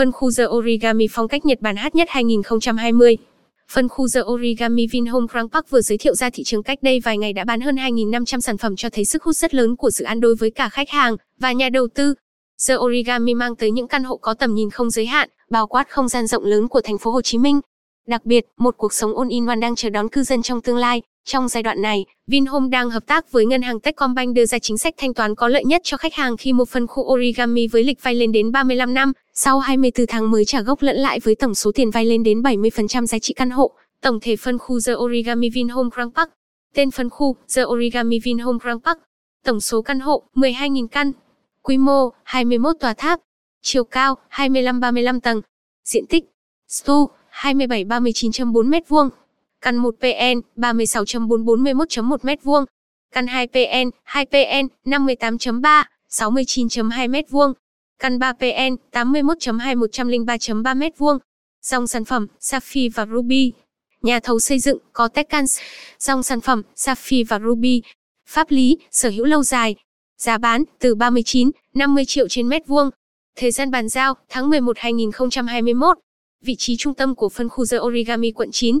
Phân khu The Origami phong cách Nhật Bản hát nhất 2020. Phân khu The Origami Vinhome Grand Park vừa giới thiệu ra thị trường cách đây vài ngày đã bán hơn 2.500 sản phẩm cho thấy sức hút rất lớn của dự án đối với cả khách hàng và nhà đầu tư. The Origami mang tới những căn hộ có tầm nhìn không giới hạn, bao quát không gian rộng lớn của thành phố Hồ Chí Minh. Đặc biệt, một cuộc sống all-in-one đang chờ đón cư dân trong tương lai. Trong giai đoạn này, Vinhome đang hợp tác với ngân hàng Techcombank đưa ra chính sách thanh toán có lợi nhất cho khách hàng khi mua phân khu Origami với lịch vay lên đến 35 năm, sau 24 tháng mới trả gốc lẫn lãi với tổng số tiền vay lên đến 70% giá trị căn hộ. Tổng thể phân khu The Origami Vinhome Grand Park. Tên phân khu The Origami Vinhome Grand Park. Tổng số căn hộ 12.000 căn. Quy mô 21 tòa tháp. Chiều cao 25-35 tầng. Diện tích Stu 27-39.4 m2. Căn 1 PN 36.441.1 m2. Căn 2 PN 2 PN 58.3 69.2 m2. Căn 3 PN 81.2 103.3 m2. Dòng sản phẩm Sapphire và Ruby. Nhà thầu xây dựng có Techcans. Dòng sản phẩm Sapphire và Ruby. Pháp lý, sở hữu lâu dài. Giá bán từ 39, 50 triệu trên mét vuông. Thời gian bàn giao tháng 11 2021. Vị trí trung tâm của phân khu The Origami quận 9.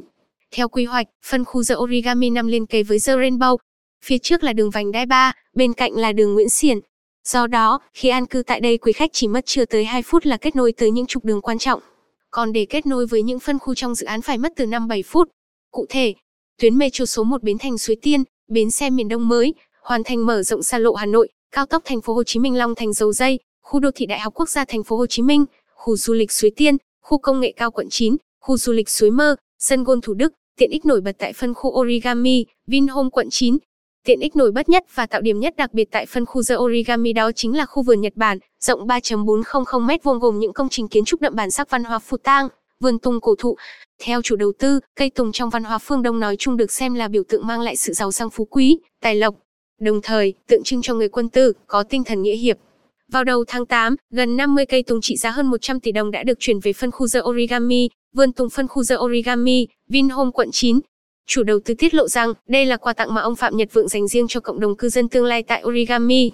Theo quy hoạch, phân khu The Origami nằm liên kề với The Rainbow. Phía trước là đường vành đai 3, bên cạnh là đường Nguyễn Xiển. Do đó, khi an cư tại đây quý khách chỉ mất chưa tới 2 phút là kết nối tới những trục đường quan trọng. Còn để kết nối với những phân khu trong dự án phải mất từ 5-7 phút. Cụ thể, tuyến metro số 1 Bến Thành Suối Tiên, bến xe miền Đông mới, hoàn thành mở rộng xa lộ Hà Nội, cao tốc thành phố Hồ Chí Minh Long Thành Dầu Dây, khu đô thị Đại học Quốc gia thành phố Hồ Chí Minh, khu du lịch Suối Tiên, khu công nghệ cao quận 9, khu du lịch Suối Mơ, sân gôn Thủ Đức, tiện ích nổi bật tại phân khu Origami, Vinhome quận 9. Tiện ích nổi bật nhất và tạo điểm nhất đặc biệt tại phân khu The Origami đó chính là khu vườn Nhật Bản, rộng 3.400 m2 gồm những công trình kiến trúc đậm bản sắc văn hóa phù tang, vườn tùng cổ thụ. Theo chủ đầu tư, cây tùng trong văn hóa phương Đông nói chung được xem là biểu tượng mang lại sự giàu sang phú quý, tài lộc. Đồng thời, tượng trưng cho người quân tử, có tinh thần nghĩa hiệp. Vào đầu tháng 8, gần 50 cây tùng trị giá hơn 100 tỷ đồng đã được chuyển về phân khu The Origami, vườn tùng phân khu The Origami, Vinhome quận 9. Chủ đầu tư tiết lộ rằng, đây là quà tặng mà ông Phạm Nhật Vượng dành riêng cho cộng đồng cư dân tương lai tại Origami.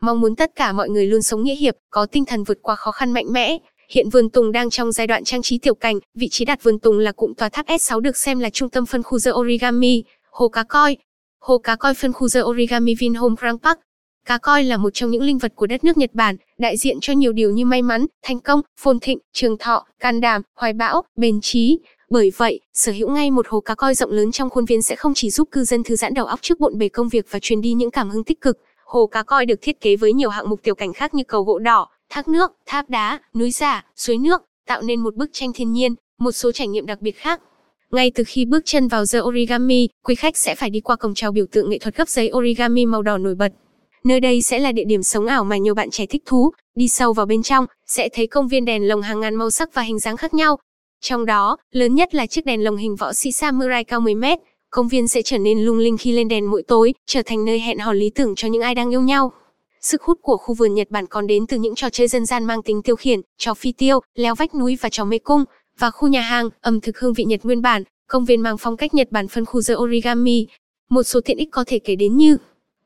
Mong muốn tất cả mọi người luôn sống nghĩa hiệp, có tinh thần vượt qua khó khăn mạnh mẽ. Hiện vườn tùng đang trong giai đoạn trang trí tiểu cảnh, vị trí đặt vườn tùng là cụm tòa tháp S6 được xem là trung tâm phân khu The Origami, hồ cá coi. Hồ cá coi phân khu The Origami Vinhome Grand Park, Cá coi là một trong những linh vật của đất nước Nhật Bản, đại diện cho nhiều điều như may mắn, thành công, phồn thịnh, trường thọ, can đảm, hoài bão, bền trí. Bởi vậy, sở hữu ngay một hồ cá coi rộng lớn trong khuôn viên sẽ không chỉ giúp cư dân thư giãn đầu óc trước bộn bề công việc và truyền đi những cảm hứng tích cực. Hồ cá coi được thiết kế với nhiều hạng mục tiểu cảnh khác như cầu gỗ đỏ, thác nước, tháp đá, núi giả, suối nước, tạo nên một bức tranh thiên nhiên, một số trải nghiệm đặc biệt khác. Ngay từ khi bước chân vào The Origami, quý khách sẽ phải đi qua cổng chào biểu tượng nghệ thuật gấp giấy origami màu đỏ nổi bật. Nơi đây sẽ là địa điểm sống ảo mà nhiều bạn trẻ thích thú, đi sâu vào bên trong, sẽ thấy công viên đèn lồng hàng ngàn màu sắc và hình dáng khác nhau. Trong đó, lớn nhất là chiếc đèn lồng hình võ sĩ samurai cao 10 mét. Công viên sẽ trở nên lung linh khi lên đèn mỗi tối, trở thành nơi hẹn hò lý tưởng cho những ai đang yêu nhau. Sức hút của khu vườn Nhật Bản còn đến từ những trò chơi dân gian mang tính tiêu khiển, trò phi tiêu, leo vách núi và trò mê cung, và khu nhà hàng, ẩm thực hương vị Nhật nguyên bản, công viên mang phong cách Nhật Bản phân khu The Origami. Một số tiện ích có thể kể đến như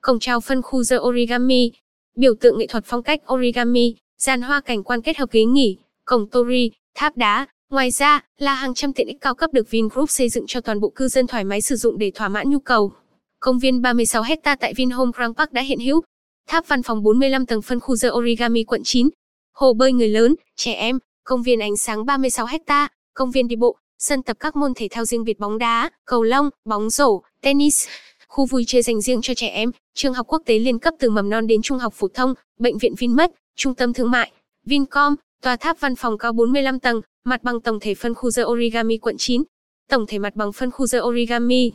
Cổng chào phân khu The Origami, biểu tượng nghệ thuật phong cách origami, gian hoa cảnh quan kết hợp ghế nghỉ, cổng tori, tháp đá. Ngoài ra, là hàng trăm tiện ích cao cấp được Vingroup xây dựng cho toàn bộ cư dân thoải mái sử dụng để thỏa mãn nhu cầu. Công viên 36 hecta tại Vinhome Grand Park đã hiện hữu. Tháp văn phòng 45 tầng phân khu The Origami quận 9. Hồ bơi người lớn, trẻ em, công viên ánh sáng 36 hecta, công viên đi bộ, sân tập các môn thể thao riêng biệt bóng đá, cầu lông, bóng rổ, tennis, khu vui chơi dành riêng cho trẻ em, trường học quốc tế liên cấp từ mầm non đến trung học phổ thông, bệnh viện Vinmec, trung tâm thương mại, Vincom, tòa tháp văn phòng cao 45 tầng, mặt bằng tổng thể phân khu The Origami quận 9. Tổng thể mặt bằng phân khu The Origami.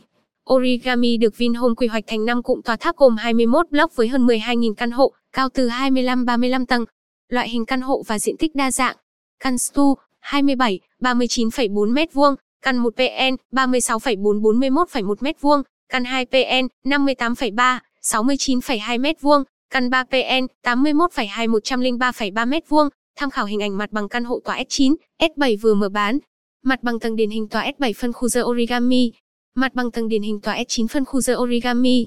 Origami được Vinhome quy hoạch thành 5 cụm tòa tháp gồm 21 block với hơn 12.000 căn hộ, cao từ 25-35 tầng. Loại hình căn hộ và diện tích đa dạng. Căn Stu, 27, 39,4 m2, căn 1 PN, 36,441,1 m2, căn 2 PN 58,3, 69,2 m2, căn 3 PN 81,2 103,3 m2, tham khảo hình ảnh mặt bằng căn hộ tòa S9, S7 vừa mở bán. Mặt bằng tầng điển hình tòa S7 phân khu The Origami. Mặt bằng tầng điển hình tòa S9 phân khu The Origami.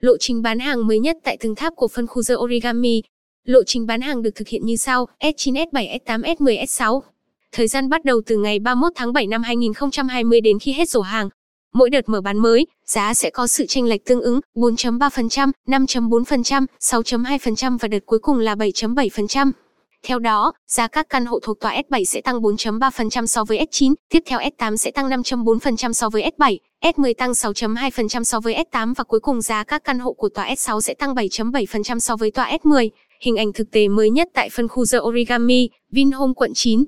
Lộ trình bán hàng mới nhất tại từng tháp của phân khu The Origami. Lộ trình bán hàng được thực hiện như sau: S9, S7, S8, S10, S6. Thời gian bắt đầu từ ngày 31 tháng 7 năm 2020 đến khi hết sổ hàng. Mỗi đợt mở bán mới, giá sẽ có sự chênh lệch tương ứng 4.3%, 5.4%, 6.2% và đợt cuối cùng là 7.7%. Theo đó, giá các căn hộ thuộc tòa S7 sẽ tăng 4.3% so với S9, tiếp theo S8 sẽ tăng 5.4% so với S7, S10 tăng 6.2% so với S8 và cuối cùng giá các căn hộ của tòa S6 sẽ tăng 7.7% so với tòa S10. Hình ảnh thực tế mới nhất tại phân khu The Origami, Vinhome quận 9.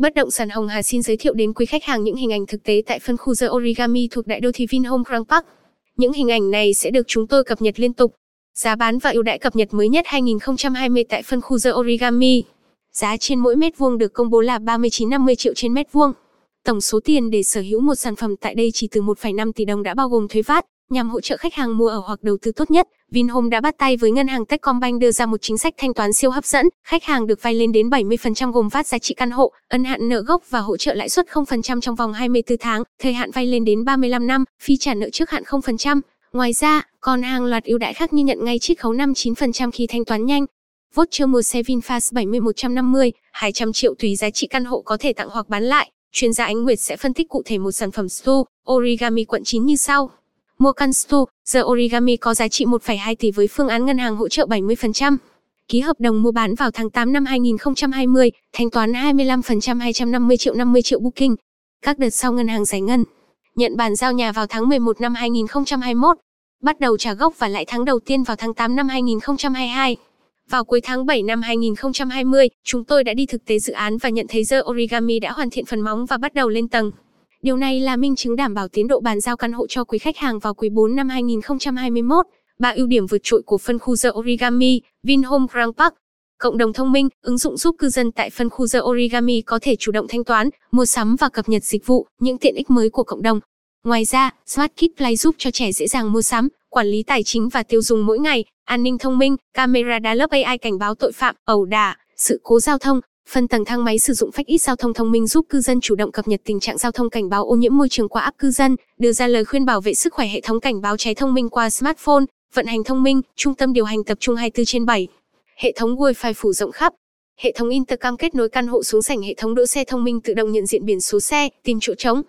Bất động sản Hồng Hà xin giới thiệu đến quý khách hàng những hình ảnh thực tế tại phân khu The Origami thuộc đại đô thị Vinhome Grand Park. Những hình ảnh này sẽ được chúng tôi cập nhật liên tục. Giá bán và ưu đãi cập nhật mới nhất 2020 tại phân khu The Origami. Giá trên mỗi mét vuông được công bố là 39-50 triệu trên mét vuông. Tổng số tiền để sở hữu một sản phẩm tại đây chỉ từ 1,5 tỷ đồng đã bao gồm thuế VAT, nhằm hỗ trợ khách hàng mua ở hoặc đầu tư tốt nhất. Vinhome đã bắt tay với ngân hàng Techcombank đưa ra một chính sách thanh toán siêu hấp dẫn, khách hàng được vay lên đến 70% gồm phát giá trị căn hộ, ân hạn nợ gốc và hỗ trợ lãi suất 0% trong vòng 24 tháng, thời hạn vay lên đến 35 năm, phí trả nợ trước hạn 0%. Ngoài ra, còn hàng loạt ưu đãi khác như nhận ngay chiết khấu 59% khi thanh toán nhanh, Voucher mua xe VinFast 70150, 200 triệu tùy giá trị căn hộ có thể tặng hoặc bán lại. Chuyên gia Ánh Nguyệt sẽ phân tích cụ thể một sản phẩm Stu, Origami quận 9 như sau. Mua căn Stu, The Origami có giá trị 1,2 tỷ với phương án ngân hàng hỗ trợ 70%. Ký hợp đồng mua bán vào tháng 8 năm 2020, thanh toán 25% 250 triệu 50 triệu booking. Các đợt sau ngân hàng giải ngân. Nhận bàn giao nhà vào tháng 11 năm 2021. Bắt đầu trả gốc và lãi tháng đầu tiên vào tháng 8 năm 2022. Vào cuối tháng 7 năm 2020, chúng tôi đã đi thực tế dự án và nhận thấy The Origami đã hoàn thiện phần móng và bắt đầu lên tầng. Điều này là minh chứng đảm bảo tiến độ bàn giao căn hộ cho quý khách hàng vào quý 4 năm 2021. Ba ưu điểm vượt trội của phân khu The Origami, Vinhome Grand Park. Cộng đồng thông minh, ứng dụng giúp cư dân tại phân khu The Origami có thể chủ động thanh toán, mua sắm và cập nhật dịch vụ, những tiện ích mới của cộng đồng. Ngoài ra, Smart Kid Play giúp cho trẻ dễ dàng mua sắm, quản lý tài chính và tiêu dùng mỗi ngày, an ninh thông minh, camera đa lớp AI cảnh báo tội phạm, ẩu đả, sự cố giao thông, phân tầng thang máy sử dụng phách ít giao thông thông minh giúp cư dân chủ động cập nhật tình trạng giao thông cảnh báo ô nhiễm môi trường qua app cư dân, đưa ra lời khuyên bảo vệ sức khỏe hệ thống cảnh báo cháy thông minh qua smartphone, vận hành thông minh, trung tâm điều hành tập trung 24 trên 7. Hệ thống Wi-Fi phủ rộng khắp. Hệ thống intercom kết nối căn hộ xuống sảnh hệ thống đỗ xe thông minh tự động nhận diện biển số xe, tìm chỗ trống,